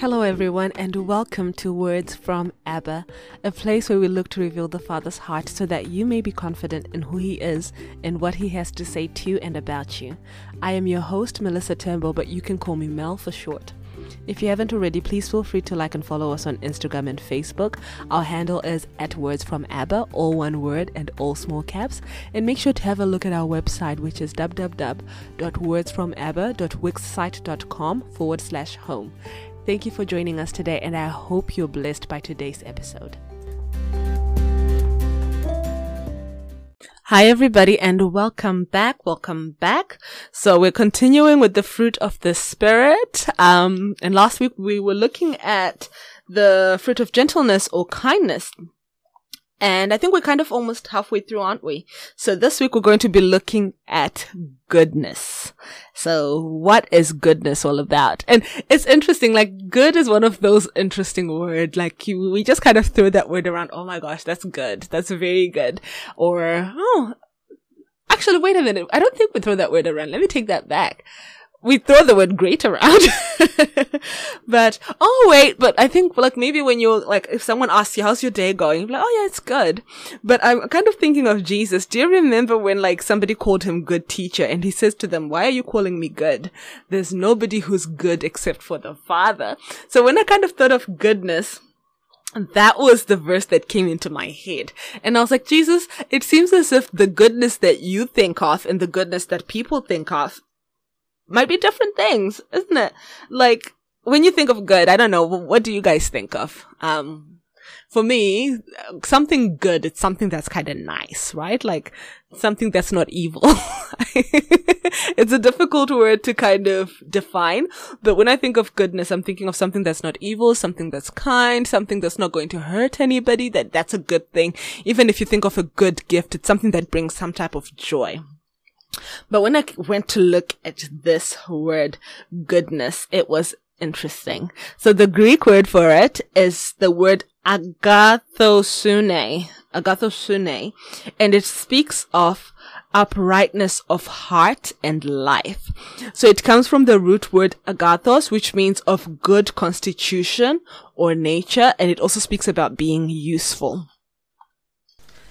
Hello, everyone, and welcome to Words from Abba, a place where we look to reveal the Father's heart so that you may be confident in who He is and what He has to say to you and about you. I am your host, Melissa Turnbull, but you can call me Mel for short. If you haven't already, please feel free to like and follow us on Instagram and Facebook. Our handle is at Words from Abba, all one word and all small caps. And make sure to have a look at our website, which is www.wordsfromabba.wixsite.com forward slash home. Thank you for joining us today, and I hope you're blessed by today's episode. Hi, everybody, and welcome back. Welcome back. So we're continuing with the fruit of the spirit. Um, and last week we were looking at the fruit of gentleness or kindness. And I think we're kind of almost halfway through, aren't we? So this week we're going to be looking at goodness. So what is goodness all about? And it's interesting, like good is one of those interesting words. Like you, we just kind of throw that word around. Oh my gosh, that's good. That's very good. Or, oh, actually, wait a minute. I don't think we throw that word around. Let me take that back we throw the word great around. but, oh wait, but I think like maybe when you're like, if someone asks you, how's your day going? You're like, oh yeah, it's good. But I'm kind of thinking of Jesus. Do you remember when like somebody called him good teacher and he says to them, why are you calling me good? There's nobody who's good except for the Father. So when I kind of thought of goodness, that was the verse that came into my head. And I was like, Jesus, it seems as if the goodness that you think of and the goodness that people think of might be different things, isn't it? Like, when you think of good, I don't know, what do you guys think of? Um, for me, something good, it's something that's kind of nice, right? Like something that's not evil. it's a difficult word to kind of define, but when I think of goodness, I'm thinking of something that's not evil, something that's kind, something that's not going to hurt anybody, that that's a good thing. Even if you think of a good gift, it's something that brings some type of joy. But when I went to look at this word goodness, it was interesting. So the Greek word for it is the word agathosune, agathosune, and it speaks of uprightness of heart and life. So it comes from the root word agathos, which means of good constitution or nature, and it also speaks about being useful.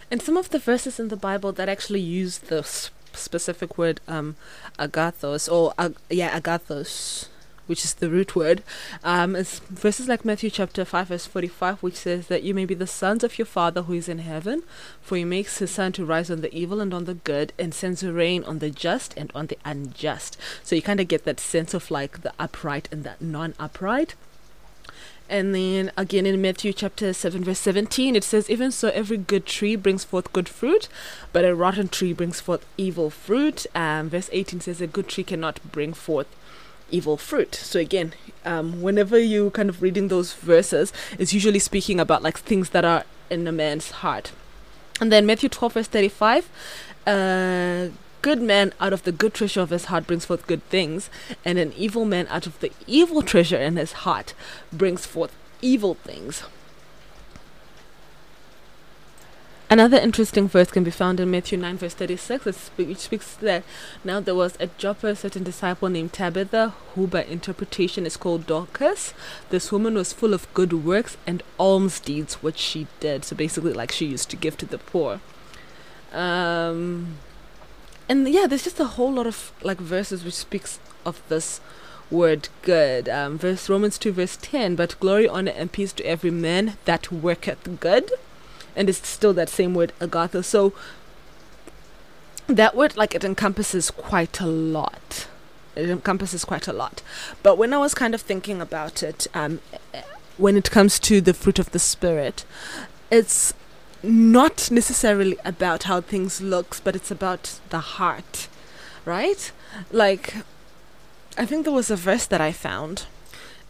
And some of the verses in the Bible that actually use this specific word um, agathos or ag- yeah agathos which is the root word. Um, it's verses like matthew chapter 5 verse 45 which says that you may be the sons of your father who is in heaven for he makes his sun to rise on the evil and on the good and sends rain on the just and on the unjust. So you kind of get that sense of like the upright and the non-upright and then again in Matthew chapter 7, verse 17, it says, Even so, every good tree brings forth good fruit, but a rotten tree brings forth evil fruit. Um, verse 18 says, A good tree cannot bring forth evil fruit. So again, um, whenever you kind of reading those verses, it's usually speaking about like things that are in a man's heart. And then Matthew 12, verse 35, uh, good man out of the good treasure of his heart brings forth good things, and an evil man out of the evil treasure in his heart brings forth evil things. Another interesting verse can be found in Matthew 9, verse 36, which speaks that now there was at Joppa a certain disciple named Tabitha, who by interpretation is called Dorcas. This woman was full of good works and alms deeds, which she did. So basically, like she used to give to the poor. Um, and yeah, there's just a whole lot of like verses which speaks of this word good. Um, verse Romans two verse ten. But glory, honor, and peace to every man that worketh good, and it's still that same word agatha. So that word like it encompasses quite a lot. It encompasses quite a lot. But when I was kind of thinking about it, um, when it comes to the fruit of the spirit, it's not necessarily about how things looks, but it's about the heart, right? Like, I think there was a verse that I found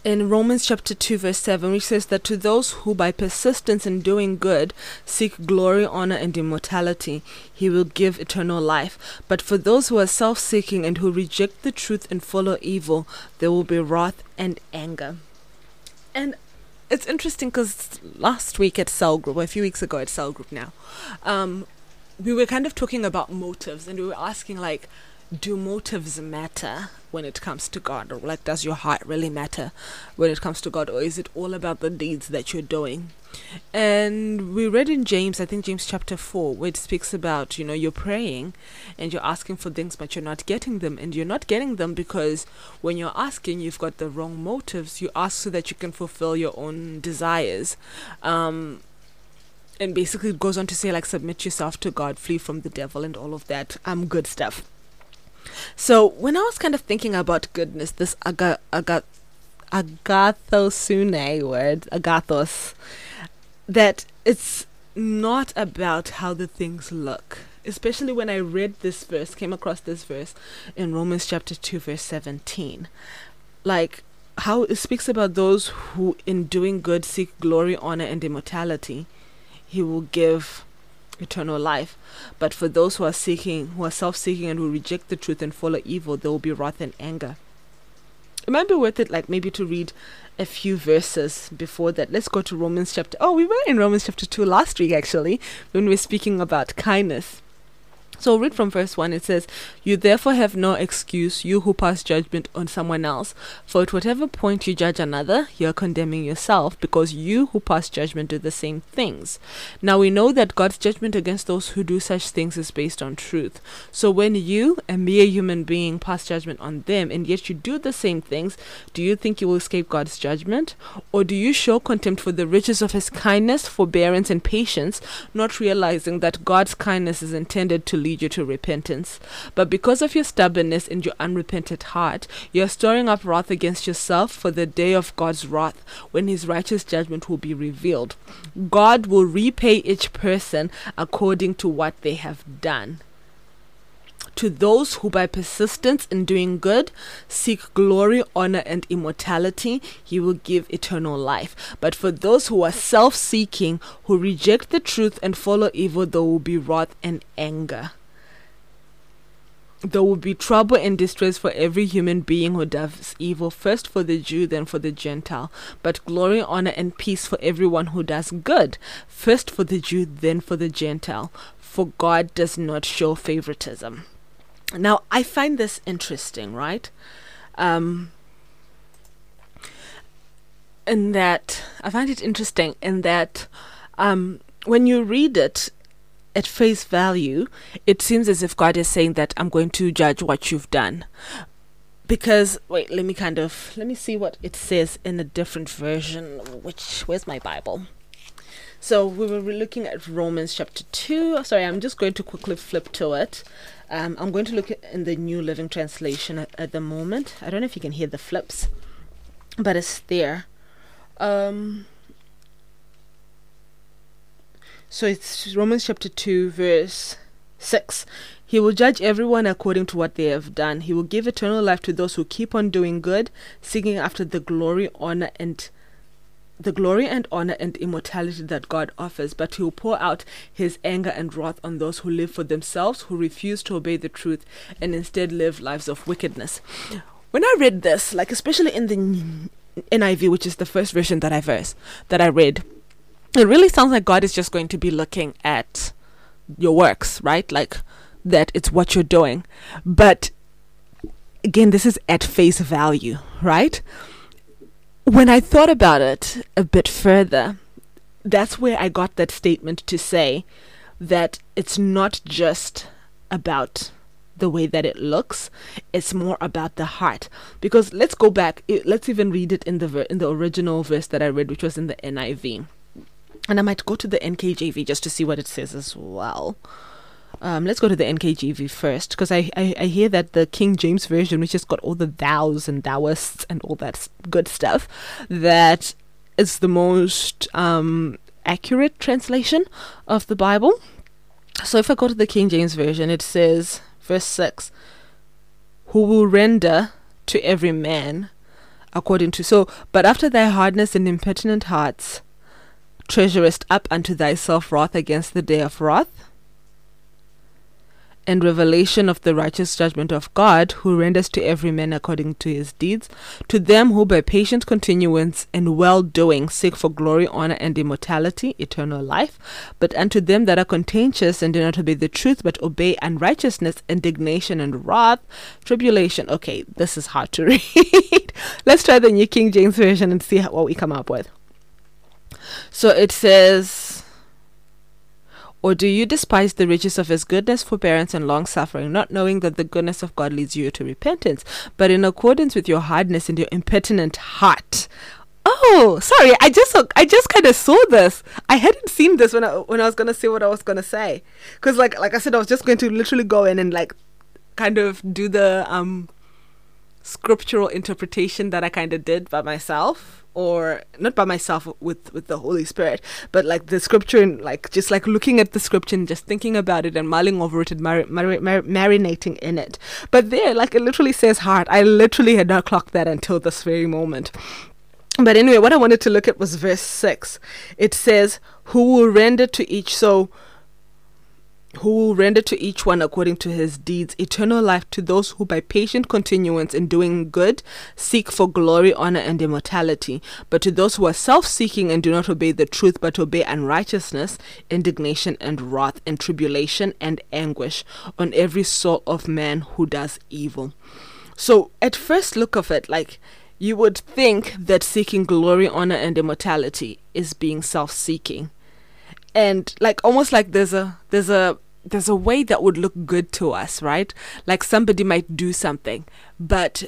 in Romans chapter 2 verse 7 which says that to those who by persistence in doing good seek glory honor and immortality he will give eternal life but for those who are self-seeking and who reject the truth and follow evil there will be wrath and anger and it's interesting because last week at Cell Group, or a few weeks ago at Cell Group now, um, we were kind of talking about motives and we were asking, like, do motives matter when it comes to God? Or like, does your heart really matter when it comes to God? Or is it all about the deeds that you're doing? And we read in James, I think James chapter 4, where it speaks about, you know, you're praying and you're asking for things, but you're not getting them. And you're not getting them because when you're asking, you've got the wrong motives. You ask so that you can fulfill your own desires. Um, and basically it goes on to say like submit yourself to God, flee from the devil and all of that um good stuff. So when I was kind of thinking about goodness, this aga, aga, agathosune word, agathos, that it's not about how the things look. Especially when I read this verse, came across this verse in Romans chapter 2, verse 17. Like, how it speaks about those who, in doing good, seek glory, honor, and immortality. He will give eternal life. But for those who are seeking, who are self seeking and who reject the truth and follow evil, there will be wrath and anger. It might be worth it, like maybe to read a few verses before that. Let's go to Romans chapter. Oh, we were in Romans chapter 2 last week, actually, when we were speaking about kindness. So read from verse 1. It says, You therefore have no excuse, you who pass judgment on someone else. For at whatever point you judge another, you are condemning yourself, because you who pass judgment do the same things. Now we know that God's judgment against those who do such things is based on truth. So when you, a mere human being, pass judgment on them, and yet you do the same things, do you think you will escape God's judgment? Or do you show contempt for the riches of his kindness, forbearance, and patience, not realizing that God's kindness is intended to lead you to repentance. But because of your stubbornness and your unrepentant heart, you are storing up wrath against yourself for the day of God's wrath, when his righteous judgment will be revealed. God will repay each person according to what they have done. To those who by persistence in doing good seek glory, honor, and immortality, he will give eternal life. But for those who are self seeking, who reject the truth and follow evil, there will be wrath and anger. There will be trouble and distress for every human being who does evil, first for the Jew, then for the Gentile. But glory, honor, and peace for everyone who does good, first for the Jew, then for the Gentile. For God does not show favoritism. Now, I find this interesting, right? Um, in that, I find it interesting in that um, when you read it, at face value, it seems as if God is saying that I'm going to judge what you've done. Because, wait, let me kind of, let me see what it says in a different version. Which, where's my Bible? So we were looking at Romans chapter 2. Sorry, I'm just going to quickly flip to it. Um, I'm going to look in the New Living Translation at, at, the moment. I don't know if you can hear the flips, but it's there. Um, so it's Romans chapter 2, verse 6. He will judge everyone according to what they have done. He will give eternal life to those who keep on doing good, seeking after the glory, honor, and the glory and honor and immortality that God offers, but he will pour out his anger and wrath on those who live for themselves, who refuse to obey the truth, and instead live lives of wickedness. When I read this, like especially in the NIV, which is the first version that I verse that I read, it really sounds like God is just going to be looking at your works, right? Like that it's what you're doing. But again, this is at face value, right? When I thought about it a bit further, that's where I got that statement to say that it's not just about the way that it looks it's more about the heart because let's go back let's even read it in the ver- in the original verse that i read which was in the niv and I might go to the NKJV just to see what it says as well. Um, let's go to the NKJV first because I, I, I hear that the King James version, which has got all the thous and thouists and all that good stuff, that is the most um, accurate translation of the Bible. So if I go to the King James version, it says, verse six, "Who will render to every man according to so, but after thy hardness and impertinent hearts." Treasurest up unto thyself wrath against the day of wrath, and revelation of the righteous judgment of God, who renders to every man according to his deeds, to them who by patient continuance and well doing seek for glory, honor, and immortality, eternal life, but unto them that are contentious and do not obey the truth, but obey unrighteousness, indignation, and wrath, tribulation. Okay, this is hard to read. Let's try the New King James Version and see what we come up with. So it says. Or do you despise the riches of his goodness, forbearance, and long suffering, not knowing that the goodness of God leads you to repentance, but in accordance with your hardness and your impertinent heart? Oh, sorry. I just I just kind of saw this. I hadn't seen this when I when I was gonna say what I was gonna say, because like like I said, I was just going to literally go in and like kind of do the um scriptural interpretation that I kind of did by myself or not by myself with with the holy spirit but like the scripture and like just like looking at the scripture and just thinking about it and mulling over it and mar- mar- mar- marinating in it. But there like it literally says heart. I literally had not clocked that until this very moment. But anyway what i wanted to look at was verse 6 it says who will render to each so who will render to each one according to his deeds eternal life to those who by patient continuance in doing good seek for glory, honor, and immortality. But to those who are self seeking and do not obey the truth but obey unrighteousness, indignation and wrath, and tribulation and anguish on every soul of man who does evil. So, at first look of it, like you would think that seeking glory, honor, and immortality is being self seeking and like almost like there's a there's a there's a way that would look good to us, right? Like somebody might do something, but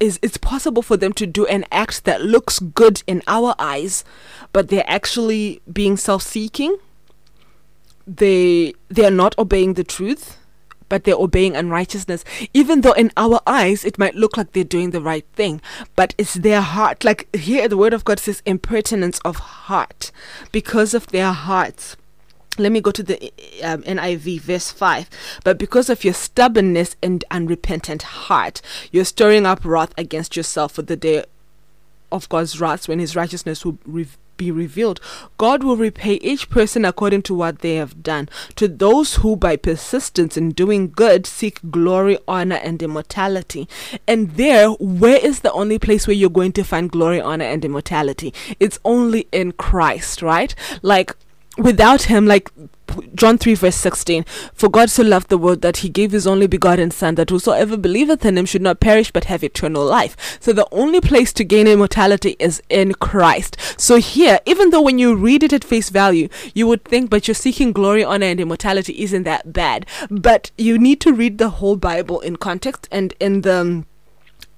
is it's possible for them to do an act that looks good in our eyes, but they're actually being self-seeking. They they are not obeying the truth, but they're obeying unrighteousness. Even though in our eyes it might look like they're doing the right thing, but it's their heart. Like here, the word of God says impertinence of heart, because of their hearts let me go to the um, NIV, verse 5. But because of your stubbornness and unrepentant heart, you're stirring up wrath against yourself for the day of God's wrath when his righteousness will re- be revealed. God will repay each person according to what they have done. To those who, by persistence in doing good, seek glory, honor, and immortality. And there, where is the only place where you're going to find glory, honor, and immortality? It's only in Christ, right? Like, without him, like John 3, verse 16, for God so loved the world that he gave his only begotten Son, that whosoever believeth in him should not perish but have eternal life. So the only place to gain immortality is in Christ. So here, even though when you read it at face value, you would think, but you're seeking glory, honor, and immortality isn't that bad. But you need to read the whole Bible in context and in the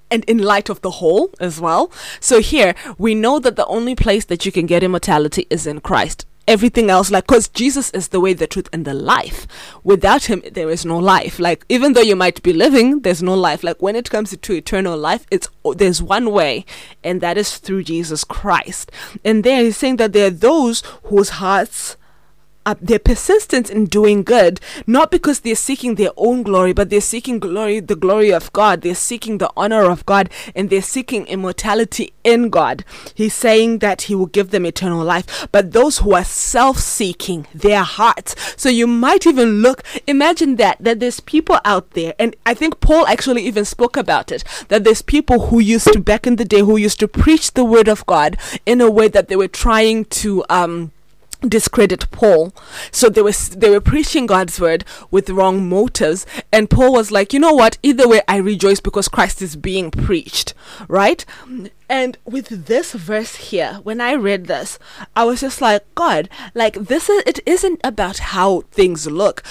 and in light of the whole as well. So here we know that the only place that you can get immortality is in Christ everything else like because jesus is the way the truth and the life. Without him there is no life. Like even though you might be living there's no life. Like when it comes to eternal life it's there's one way and that is through jesus christ. And there he's saying that there are those whose hearts uh, their persistence in doing good, not because they're seeking their own glory, but they're seeking glory, the glory of God. They're seeking the honor of God, and they're seeking immortality in God. He's saying that He will give them eternal life. But those who are self-seeking, their hearts. So you might even look. Imagine that that there's people out there, and I think Paul actually even spoke about it. That there's people who used to back in the day who used to preach the word of God in a way that they were trying to um discredit Paul. So they were they were preaching God's word with wrong motives and Paul was like, "You know what? Either way I rejoice because Christ is being preached." Right? And with this verse here, when I read this, I was just like, God, like this is it isn't about how things look.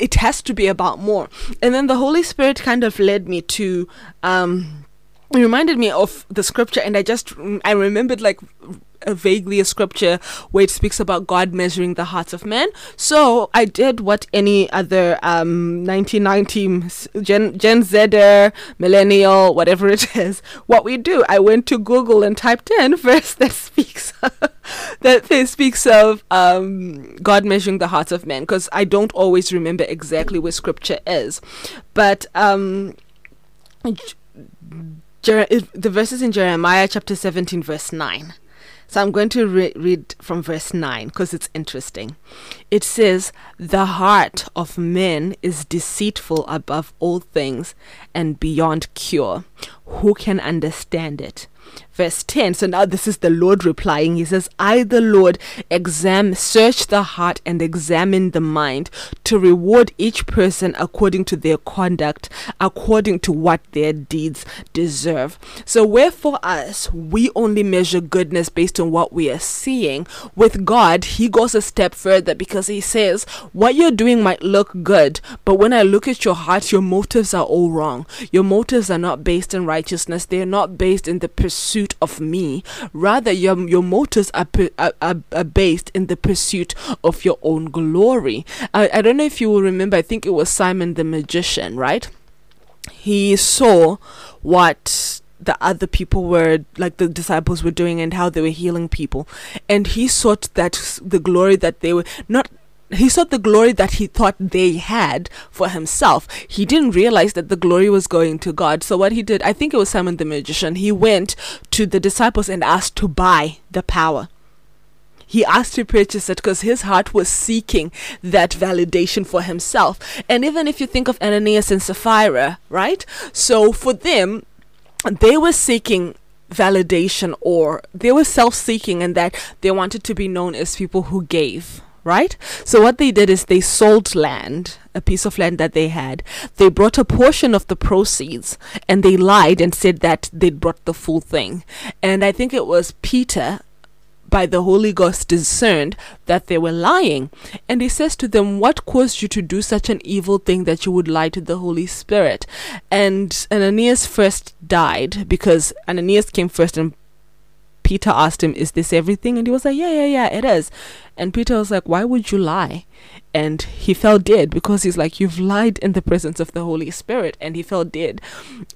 It has to be about more. And then the Holy Spirit kind of led me to um it reminded me of the scripture and i just i remembered like a vaguely a scripture where it speaks about God measuring the hearts of men. So I did what any other um 1990 Gen Gen Zer, millennial, whatever it is, what we do. I went to Google and typed in verse that speaks that speaks of um God measuring the hearts of men because I don't always remember exactly where scripture is, but um. Jer- the verses in Jeremiah chapter 17, verse 9 So I'm going to re- read from verse 9 because it's interesting. It says, The heart of men is deceitful above all things and beyond cure. Who can understand it? Verse 10. So now this is the Lord replying. He says, I, the Lord, examine, search the heart and examine the mind to reward each person according to their conduct, according to what their deeds deserve. So, wherefore us, we only measure goodness based on what we are seeing. With God, He goes a step further because He says, What you're doing might look good, but when I look at your heart, your motives are all wrong. Your motives are not based in righteousness, they are not based in the pursuit pursuit of me. Rather, your, your motives are, are, are, based in the pursuit of your own glory. I, I don't know if you will remember, I think it was Simon the magician, right? He saw what the other people were like the disciples were doing and how they were healing people and he sought that the glory that they were not he sought the glory that he thought they had for himself. He didn't realize that the glory was going to God. So what he did, I think it was Simon the magician, he went to the disciples and asked to buy the power. He asked to purchase it because his heart was seeking that validation for himself. And even if you think of Ananias and Sapphira, right? So for them, they were seeking validation or they were self seeking and that they wanted to be known as people who gave right? So what they did is they sold land, a piece of land that they had. They brought a portion of the proceeds and they lied and said that they'd brought the full thing. And I think it was Peter by the Holy Ghost discerned that they were lying. And he says to them, What caused you to do such an evil thing that you would lie to the Holy Spirit? And Ananias first died because Ananias came first and Peter asked him, Is this everything? And he was like, Yeah, yeah, yeah, it is. And Peter was like, Why would you lie? And he fell dead because he's like, You've lied in the presence of the Holy Spirit. And he fell dead.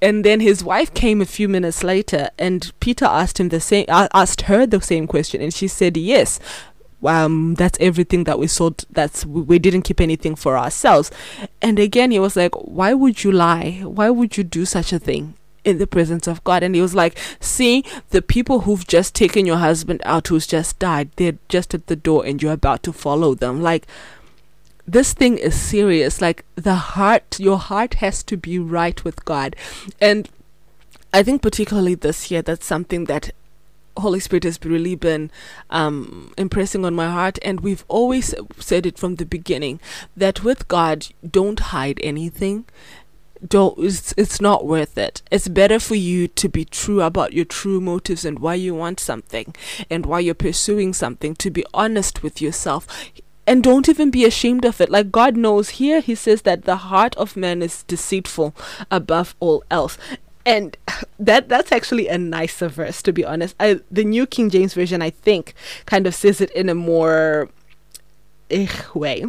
And then his wife came a few minutes later, and Peter asked him the same, asked her the same question. And she said, Yes, um that's everything that we sold that's we didn't keep anything for ourselves and again he was like why would you lie why would you do such a thing in the presence of God. And he was like, See, the people who've just taken your husband out, who's just died, they're just at the door and you're about to follow them. Like, this thing is serious. Like, the heart, your heart has to be right with God. And I think, particularly this year, that's something that Holy Spirit has really been um, impressing on my heart, and we've always said it from the beginning that with God, don't hide anything don't it's, it's not worth it. It's better for you to be true about your true motives and why you want something and why you're pursuing something to be honest with yourself. And don't even be ashamed of it. Like god knows here he says that the heart of man is deceitful above all else. And that that's actually a nicer verse to be honest. I, the new king james version i think kind of says it in a more eh, way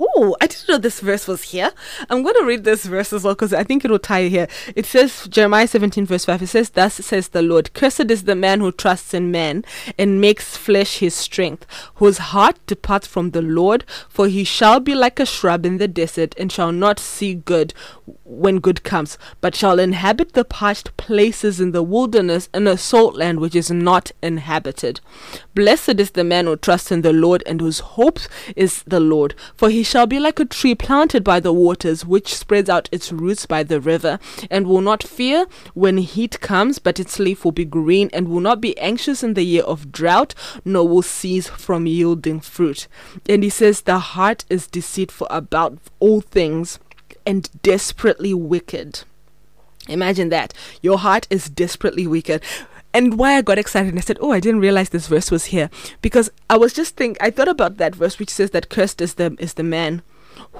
Oh, I didn't know this verse was here. I'm going to read this verse as well because I think it will tie here. It says, Jeremiah 17, verse 5, it says, Thus says the Lord, Cursed is the man who trusts in man and makes flesh his strength, whose heart departs from the Lord, for he shall be like a shrub in the desert and shall not see good when good comes, but shall inhabit the parched places in the wilderness in a salt land which is not inhabited. Blessed is the man who trusts in the Lord and whose hope is the Lord, for he shall be like a tree planted by the waters, which spreads out its roots by the river, and will not fear when heat comes, but its leaf will be green, and will not be anxious in the year of drought, nor will cease from yielding fruit. And he says, The heart is deceitful about all things and desperately wicked. Imagine that. Your heart is desperately wicked and why I got excited and I said, "Oh, I didn't realize this verse was here," because I was just think I thought about that verse which says that cursed is the is the man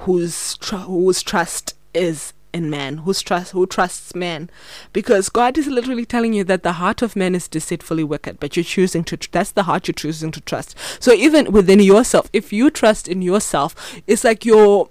whose tr- whose trust is in man, whose trust who trusts man, because God is literally telling you that the heart of man is deceitfully wicked, but you're choosing to tr- that's the heart you're choosing to trust. So even within yourself, if you trust in yourself, it's like you're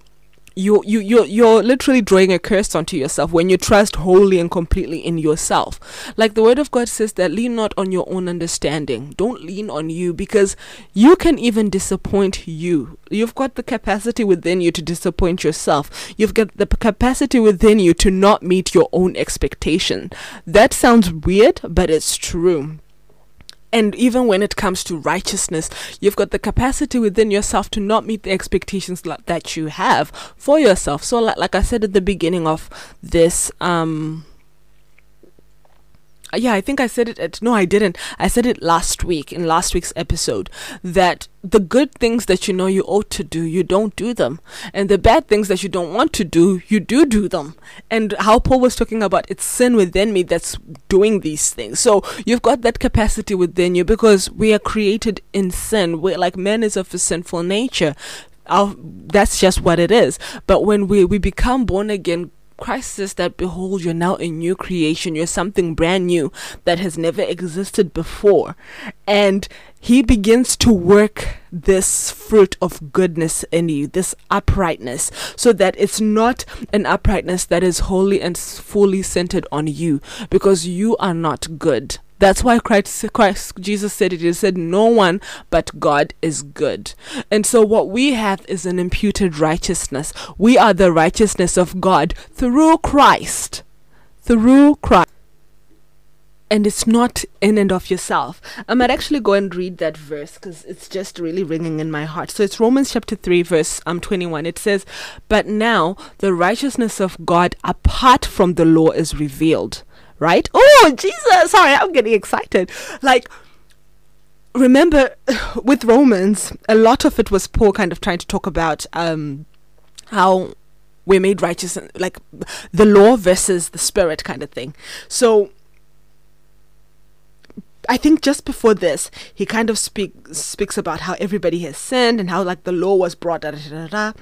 you you you you're literally drawing a curse onto yourself when you trust wholly and completely in yourself. Like the word of God says that lean not on your own understanding. Don't lean on you because you can even disappoint you. You've got the capacity within you to disappoint yourself. You've got the capacity within you to not meet your own expectation. That sounds weird, but it's true And even when it comes to righteousness, you've got the capacity within yourself to not meet the expectations that you have for yourself. So, like, like I said at the beginning of this, um, yeah, I think I said it at, no, I didn't. I said it last week in last week's episode that the good things that you know you ought to do, you don't do them. And the bad things that you don't want to do, you do do them. And how Paul was talking about it's sin within me that's doing these things. So you've got that capacity within you because we are created in sin. We're like man is of a sinful nature. Our, that's just what it is. But when we, we become born again Christ says that, behold, you're now a new creation. You're something brand new that has never existed before. And he begins to work this fruit of goodness in you, this uprightness, so that it's not an uprightness that is wholly and fully centered on you, because you are not good. That's why Christ, Christ, Jesus said it. He said, No one but God is good. And so what we have is an imputed righteousness. We are the righteousness of God through Christ. Through Christ. And it's not in and of yourself. I might actually go and read that verse because it's just really ringing in my heart. So it's Romans chapter 3, verse um, 21. It says, But now the righteousness of God apart from the law is revealed right? Oh, Jesus, sorry, I'm getting excited. Like, remember with Romans, a lot of it was Paul kind of trying to talk about um, how we're made righteous, like the law versus the spirit kind of thing. So I think just before this, he kind of speak, speaks about how everybody has sinned and how like the law was brought, da, da, da,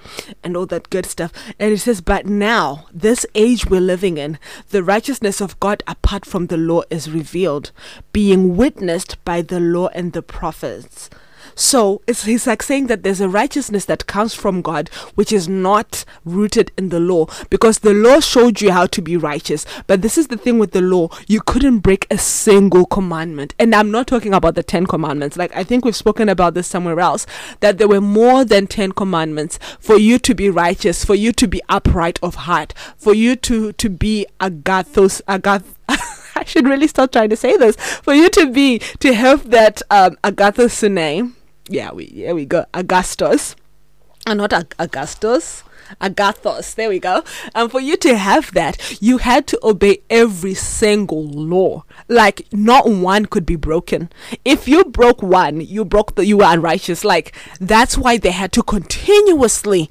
and all that good stuff. And he says, but now, this age we're living in, the righteousness of God apart from the law is revealed, being witnessed by the law and the prophets. So it's he's like saying that there's a righteousness that comes from God which is not rooted in the law because the law showed you how to be righteous. But this is the thing with the law, you couldn't break a single commandment. And I'm not talking about the 10 commandments. Like I think we've spoken about this somewhere else that there were more than 10 commandments for you to be righteous, for you to be upright of heart, for you to to be agathos agath I should really stop trying to say this. For you to be to have that um, agathosune, yeah, we here we go. Augustus, and uh, not Ag- Augustus. Agathos, there we go. And for you to have that, you had to obey every single law. Like not one could be broken. If you broke one, you broke the you were unrighteous. Like that's why they had to continuously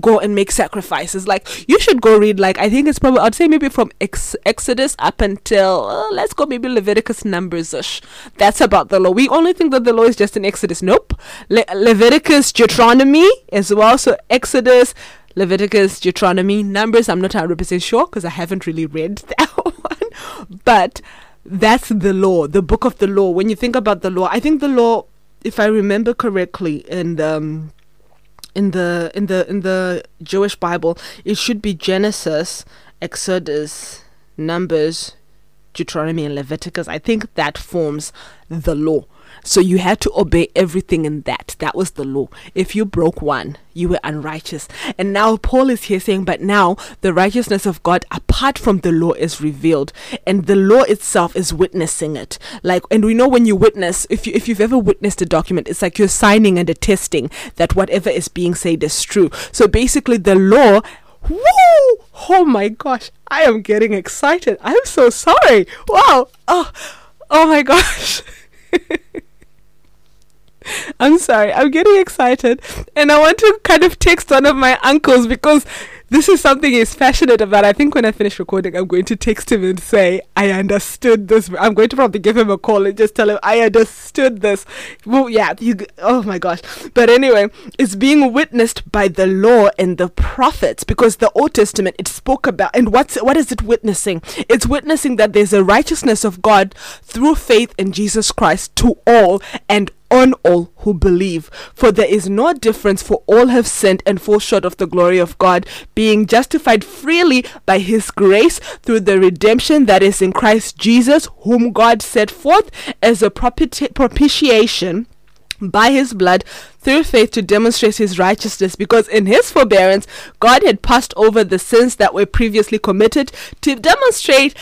go and make sacrifices. Like you should go read. Like I think it's probably I'd say maybe from Ex- Exodus up until uh, let's go maybe Leviticus, Numbers. ish. That's about the law. We only think that the law is just in Exodus. Nope. Le- Leviticus, Deuteronomy as well. So Exodus. Leviticus, Deuteronomy, Numbers. I'm not 100% sure because I haven't really read that one. But that's the law, the book of the law. When you think about the law, I think the law, if I remember correctly, and um, in the in the in the Jewish Bible, it should be Genesis, Exodus, Numbers, Deuteronomy, and Leviticus. I think that forms the law. So you had to obey everything in that. That was the law. If you broke one, you were unrighteous. And now Paul is here saying, but now the righteousness of God apart from the law is revealed, and the law itself is witnessing it. Like, and we know when you witness, if you if you've ever witnessed a document, it's like you're signing and attesting that whatever is being said is true. So basically, the law Woo! Oh my gosh, I am getting excited. I'm so sorry. Wow. Oh, oh my gosh. I'm sorry, I'm getting excited. And I want to kind of text one of my uncles because this is something he's passionate about. I think when I finish recording, I'm going to text him and say, I understood this. I'm going to probably give him a call and just tell him, I understood this. Well, yeah, you, oh my gosh. But anyway, it's being witnessed by the law and the prophets because the Old Testament, it spoke about, and what's, what is it witnessing? It's witnessing that there's a righteousness of God through faith in Jesus Christ to all and on all who believe. For there is no difference, for all have sinned and fall short of the glory of God, being justified freely by his grace through the redemption that is in Christ Jesus, whom God set forth as a propitiation by his blood through faith to demonstrate his righteousness because in his forbearance God had passed over the sins that were previously committed to demonstrate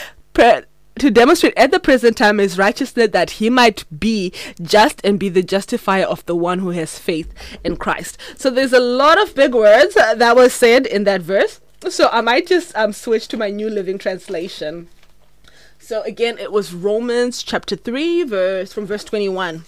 to demonstrate at the present time his righteousness that he might be just and be the justifier of the one who has faith in Christ. So there's a lot of big words that was said in that verse. So I might just um, switch to my New Living Translation. So again, it was Romans chapter 3, verse from verse 21.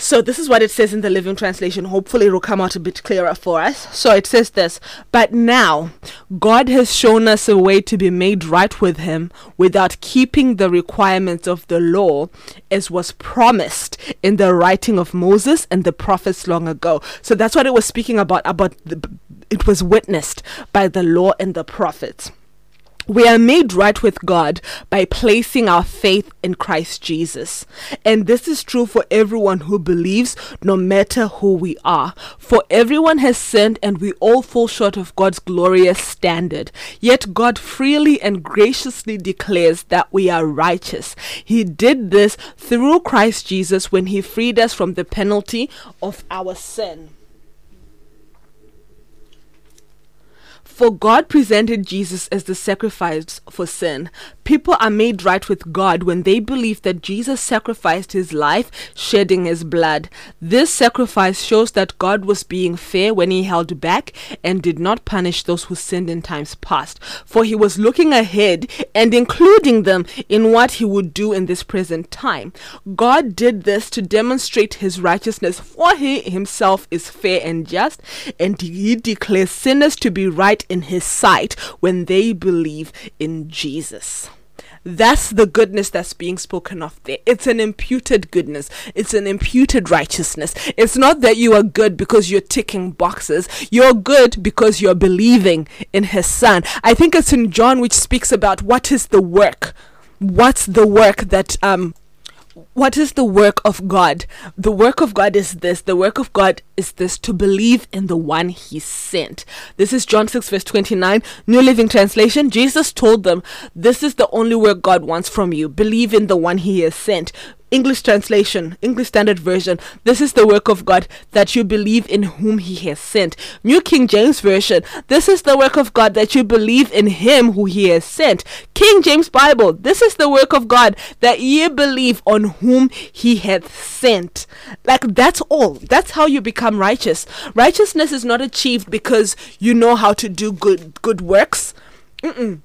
So this is what it says in the Living Translation. Hopefully it will come out a bit clearer for us. So it says this, but now God has shown us a way to be made right with him without keeping the requirements of the law as was promised in the writing of Moses and the prophets long ago. So that's what it was speaking about about the, it was witnessed by the law and the prophets. We are made right with God by placing our faith in Christ Jesus. And this is true for everyone who believes, no matter who we are. For everyone has sinned and we all fall short of God's glorious standard. Yet God freely and graciously declares that we are righteous. He did this through Christ Jesus when he freed us from the penalty of our sin. For God presented Jesus as the sacrifice for sin. People are made right with God when they believe that Jesus sacrificed his life, shedding his blood. This sacrifice shows that God was being fair when he held back and did not punish those who sinned in times past. For he was looking ahead and including them in what he would do in this present time. God did this to demonstrate his righteousness, for he himself is fair and just, and he declares sinners to be right in his sight when they believe in Jesus. That's the goodness that's being spoken of there. It's an imputed goodness. It's an imputed righteousness. It's not that you are good because you're ticking boxes. You're good because you're believing in his son. I think it's in John which speaks about what is the work. What's the work that um what is the work of God? The work of God is this. The work of God is this to believe in the one he sent. This is John 6, verse 29, New Living Translation. Jesus told them, This is the only work God wants from you. Believe in the one he has sent. English translation, English Standard Version. This is the work of God that you believe in whom He has sent. New King James Version. This is the work of God that you believe in Him who He has sent. King James Bible. This is the work of God that ye believe on whom He hath sent. Like that's all. That's how you become righteous. Righteousness is not achieved because you know how to do good good works. Mm-mm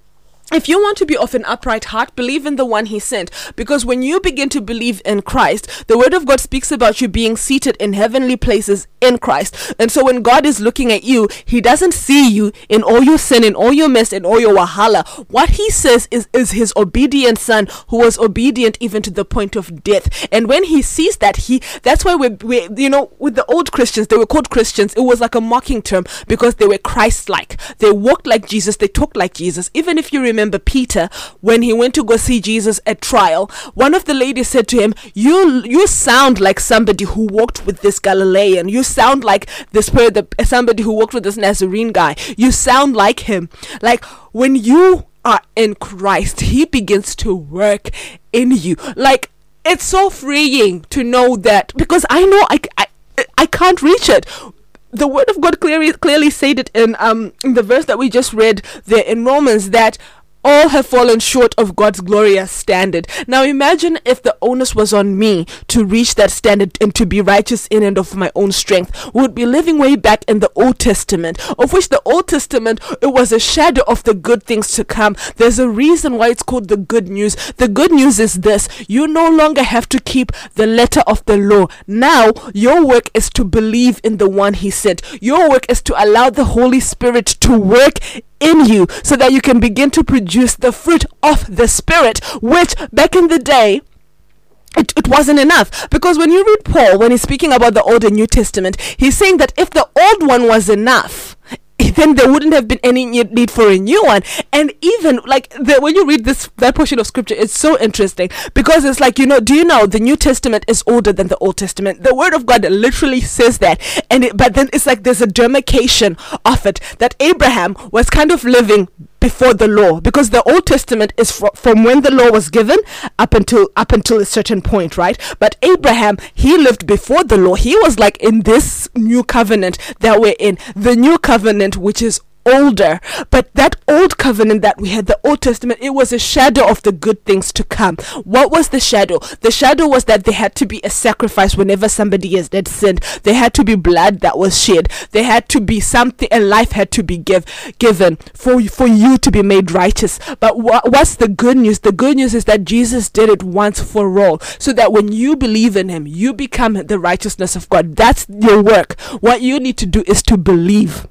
if you want to be of an upright heart, believe in the one he sent. Because when you begin to believe in Christ, the word of God speaks about you being seated in heavenly places in Christ. And so when God is looking at you, he doesn't see you in all your sin, in all your mess, in all your wahala. What he says is, is his obedient son who was obedient even to the point of death. And when he sees that, he, that's why we, we you know, with the old Christians, they were called Christians. It was like a mocking term because they were Christ-like. They walked like Jesus. They talked like Jesus. Even if you remember remember Peter when he went to go see Jesus at trial. One of the ladies said to him, "You you sound like somebody who walked with this Galilean. You sound like this somebody who walked with this Nazarene guy. You sound like him. Like when you are in Christ, He begins to work in you. Like it's so freeing to know that because I know I, I I can't reach it the word of God clearly clearly said it in um in the verse that we just read there in Romans that all have fallen short of God's glorious standard. Now imagine if the onus was on me to reach that standard and to be righteous in and of my own strength. We would be living way back in the Old Testament, of which the Old Testament it was a shadow of the good things to come. There's a reason why it's called the good news. The good news is this you no longer have to keep the letter of the law. Now your work is to believe in the one he sent. Your work is to allow the Holy Spirit to work in you so that you can begin to produce the fruit of the Spirit, which back in the day, it, it wasn't enough. Because when you read Paul, when he's speaking about the Old and New Testament, he's saying that if the old one was enough, then there wouldn't have been any need for a new one. And even like the, when you read this that portion of scripture, it's so interesting because it's like you know, do you know the New Testament is older than the Old Testament? The Word of God literally says that, and it, but then it's like there's a demarcation of it that Abraham was kind of living before the law because the old testament is fr- from when the law was given up until up until a certain point right? But abraham he lived before the law. He was like in this new covenant that we're in the new covenant which is older. But that old covenant that we had, the Old Testament, it was a shadow of the good things to come. What was the shadow? The shadow was that there had to be a sacrifice whenever somebody has dead sinned. There had to be blood that was shed. There had to be something, and life had to be give, given for, for you to be made righteous. But what, what's the good news? The good news is that Jesus did it once for all. So that when you believe in Him, you become the righteousness of God. That's your work. What you need to do is to believe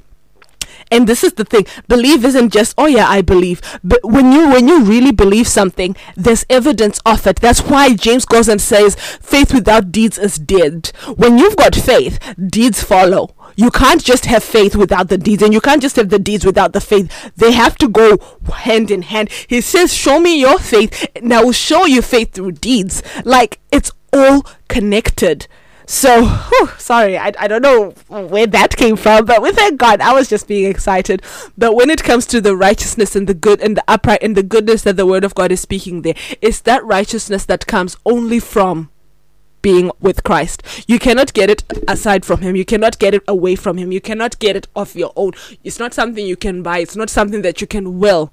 and this is the thing believe isn't just oh yeah i believe. But when you when you really believe something there's evidence of it. That's why james goes and says faith without deeds is dead. When you've got faith deeds follow. You can't just have faith without the deeds and you can't just have the deeds without the faith. They have to go hand in hand. He says show me your faith and i will show you faith through deeds. Like it's all connected so, whew, sorry, I, I don't know where that came from, but we thank God, I was just being excited. But when it comes to the righteousness and the good and the upright and the goodness that the Word of God is speaking there, it's that righteousness that comes only from being with Christ. You cannot get it aside from Him. You cannot get it away from Him. You cannot get it off your own. It's not something you can buy. It's not something that you can will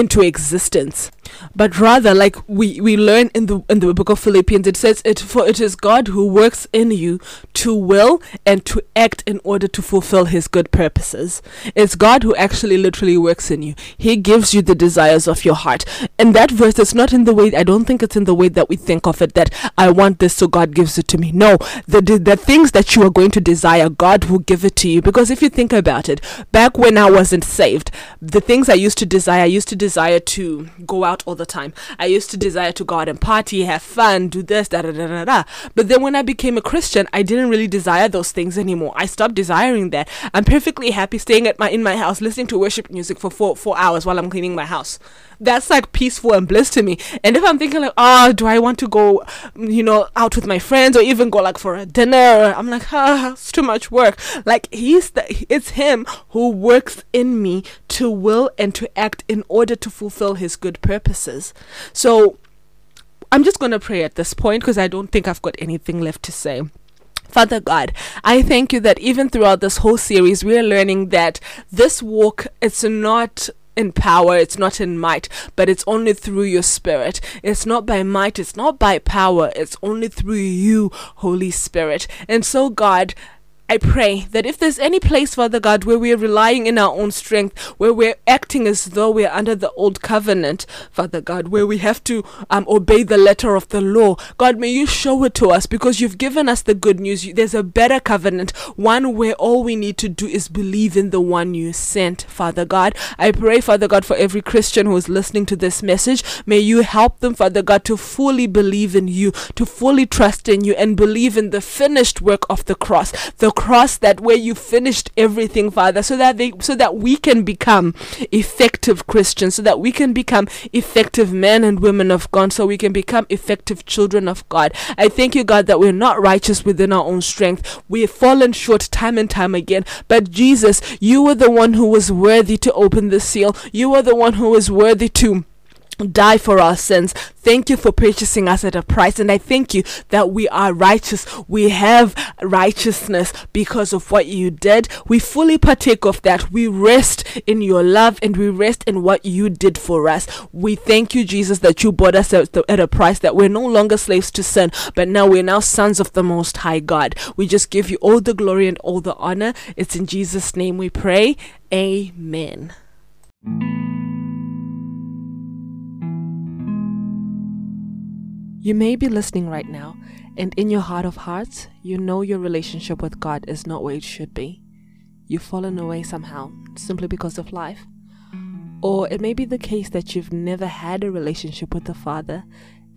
into existence but rather like we we learn in the in the book of philippians it says it for it is god who works in you to will and to act in order to fulfill his good purposes. It's god who actually literally works in you. He gives you the desires of your heart. And that verse is not in the way i don't think it's in the way that we think of it that i want this so god gives it to me. No. The the things that you are going to desire god will give it to you. Because if you think about it back when i wasn't saved the things i used to desire i used to desire to go out out all the time. I used to desire to go out and party, have fun, do this, da da da da da. But then when I became a Christian, I didn't really desire those things anymore. I stopped desiring that. I'm perfectly happy staying at my in my house, listening to worship music for four four hours while I'm cleaning my house that's like peaceful and bliss to me. And if I'm thinking like, oh, do I want to go, you know, out with my friends or even go like for a dinner? I'm like, ah, it's too much work. Like he's the, it's him who works in me to will and to act in order to fulfill his good purposes. So I'm just going to pray at this point because I don't think I've got anything left to say. Father God, I thank you that even throughout this whole series, we are learning that this walk, it's not in power, it's not in might, but it's only through your spirit. It's not by might, it's not by power, it's only through you, Holy Spirit. And so, God, I pray that if there's any place, Father God, where we're relying in our own strength, where we're acting as though we're under the old covenant, Father God, where we have to um, obey the letter of the law, God, may you show it to us because you've given us the good news. There's a better covenant, one where all we need to do is believe in the one you sent, Father God. I pray, Father God, for every Christian who is listening to this message, may you help them, Father God, to fully believe in you, to fully trust in you, and believe in the finished work of the cross. The cross that where you finished everything, Father, so that they so that we can become effective Christians, so that we can become effective men and women of God, so we can become effective children of God. I thank you, God, that we're not righteous within our own strength. We have fallen short time and time again. But Jesus, you were the one who was worthy to open the seal. You were the one who was worthy to die for our sins. Thank you for purchasing us at a price. And I thank you that we are righteous. We have righteousness because of what you did. We fully partake of that. We rest in your love and we rest in what you did for us. We thank you, Jesus, that you bought us at, at a price that we're no longer slaves to sin, but now we're now sons of the Most High God. We just give you all the glory and all the honor. It's in Jesus' name we pray. Amen. You may be listening right now, and in your heart of hearts, you know your relationship with God is not where it should be. You've fallen away somehow, simply because of life. Or it may be the case that you've never had a relationship with the Father,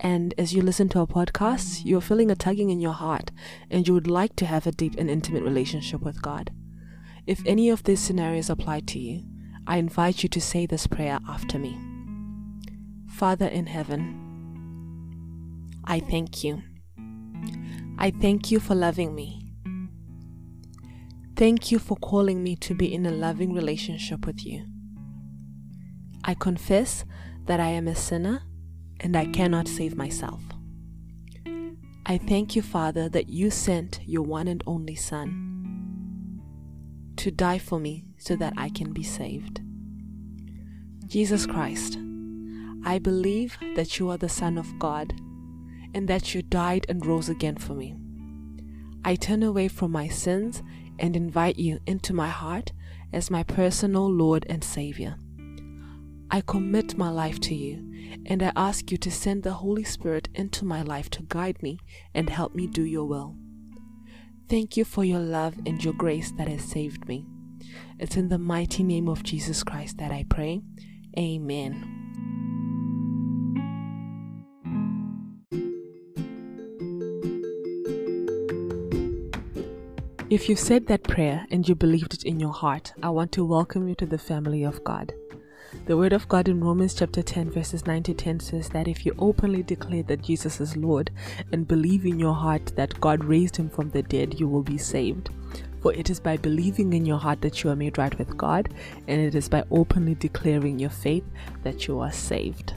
and as you listen to our podcast, you're feeling a tugging in your heart, and you would like to have a deep and intimate relationship with God. If any of these scenarios apply to you, I invite you to say this prayer after me Father in heaven, I thank you. I thank you for loving me. Thank you for calling me to be in a loving relationship with you. I confess that I am a sinner and I cannot save myself. I thank you, Father, that you sent your one and only Son to die for me so that I can be saved. Jesus Christ, I believe that you are the Son of God and that you died and rose again for me. I turn away from my sins and invite you into my heart as my personal Lord and Savior. I commit my life to you and I ask you to send the Holy Spirit into my life to guide me and help me do your will. Thank you for your love and your grace that has saved me. It's in the mighty name of Jesus Christ that I pray. Amen. If you said that prayer and you believed it in your heart, I want to welcome you to the family of God. The word of God in Romans chapter 10 verses 9 to 10 says that if you openly declare that Jesus is Lord and believe in your heart that God raised him from the dead, you will be saved. For it is by believing in your heart that you are made right with God, and it is by openly declaring your faith that you are saved.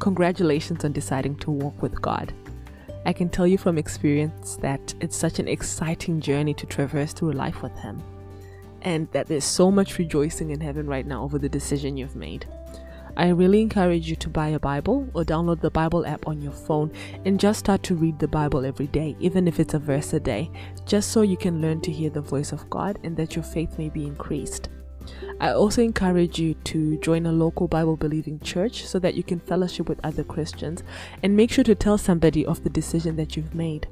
Congratulations on deciding to walk with God. I can tell you from experience that it's such an exciting journey to traverse through life with Him, and that there's so much rejoicing in heaven right now over the decision you've made. I really encourage you to buy a Bible or download the Bible app on your phone and just start to read the Bible every day, even if it's a verse a day, just so you can learn to hear the voice of God and that your faith may be increased. I also encourage you to join a local Bible believing church so that you can fellowship with other Christians and make sure to tell somebody of the decision that you've made.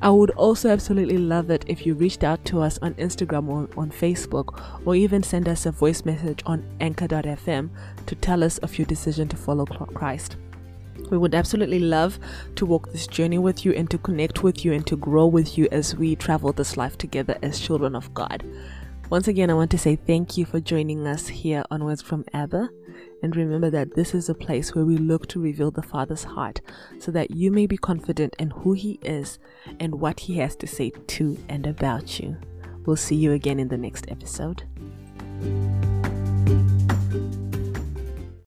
I would also absolutely love it if you reached out to us on Instagram or on Facebook or even send us a voice message on anchor.fm to tell us of your decision to follow Christ. We would absolutely love to walk this journey with you and to connect with you and to grow with you as we travel this life together as children of God. Once again, I want to say thank you for joining us here on Words from Abba. And remember that this is a place where we look to reveal the Father's heart so that you may be confident in who He is and what He has to say to and about you. We'll see you again in the next episode.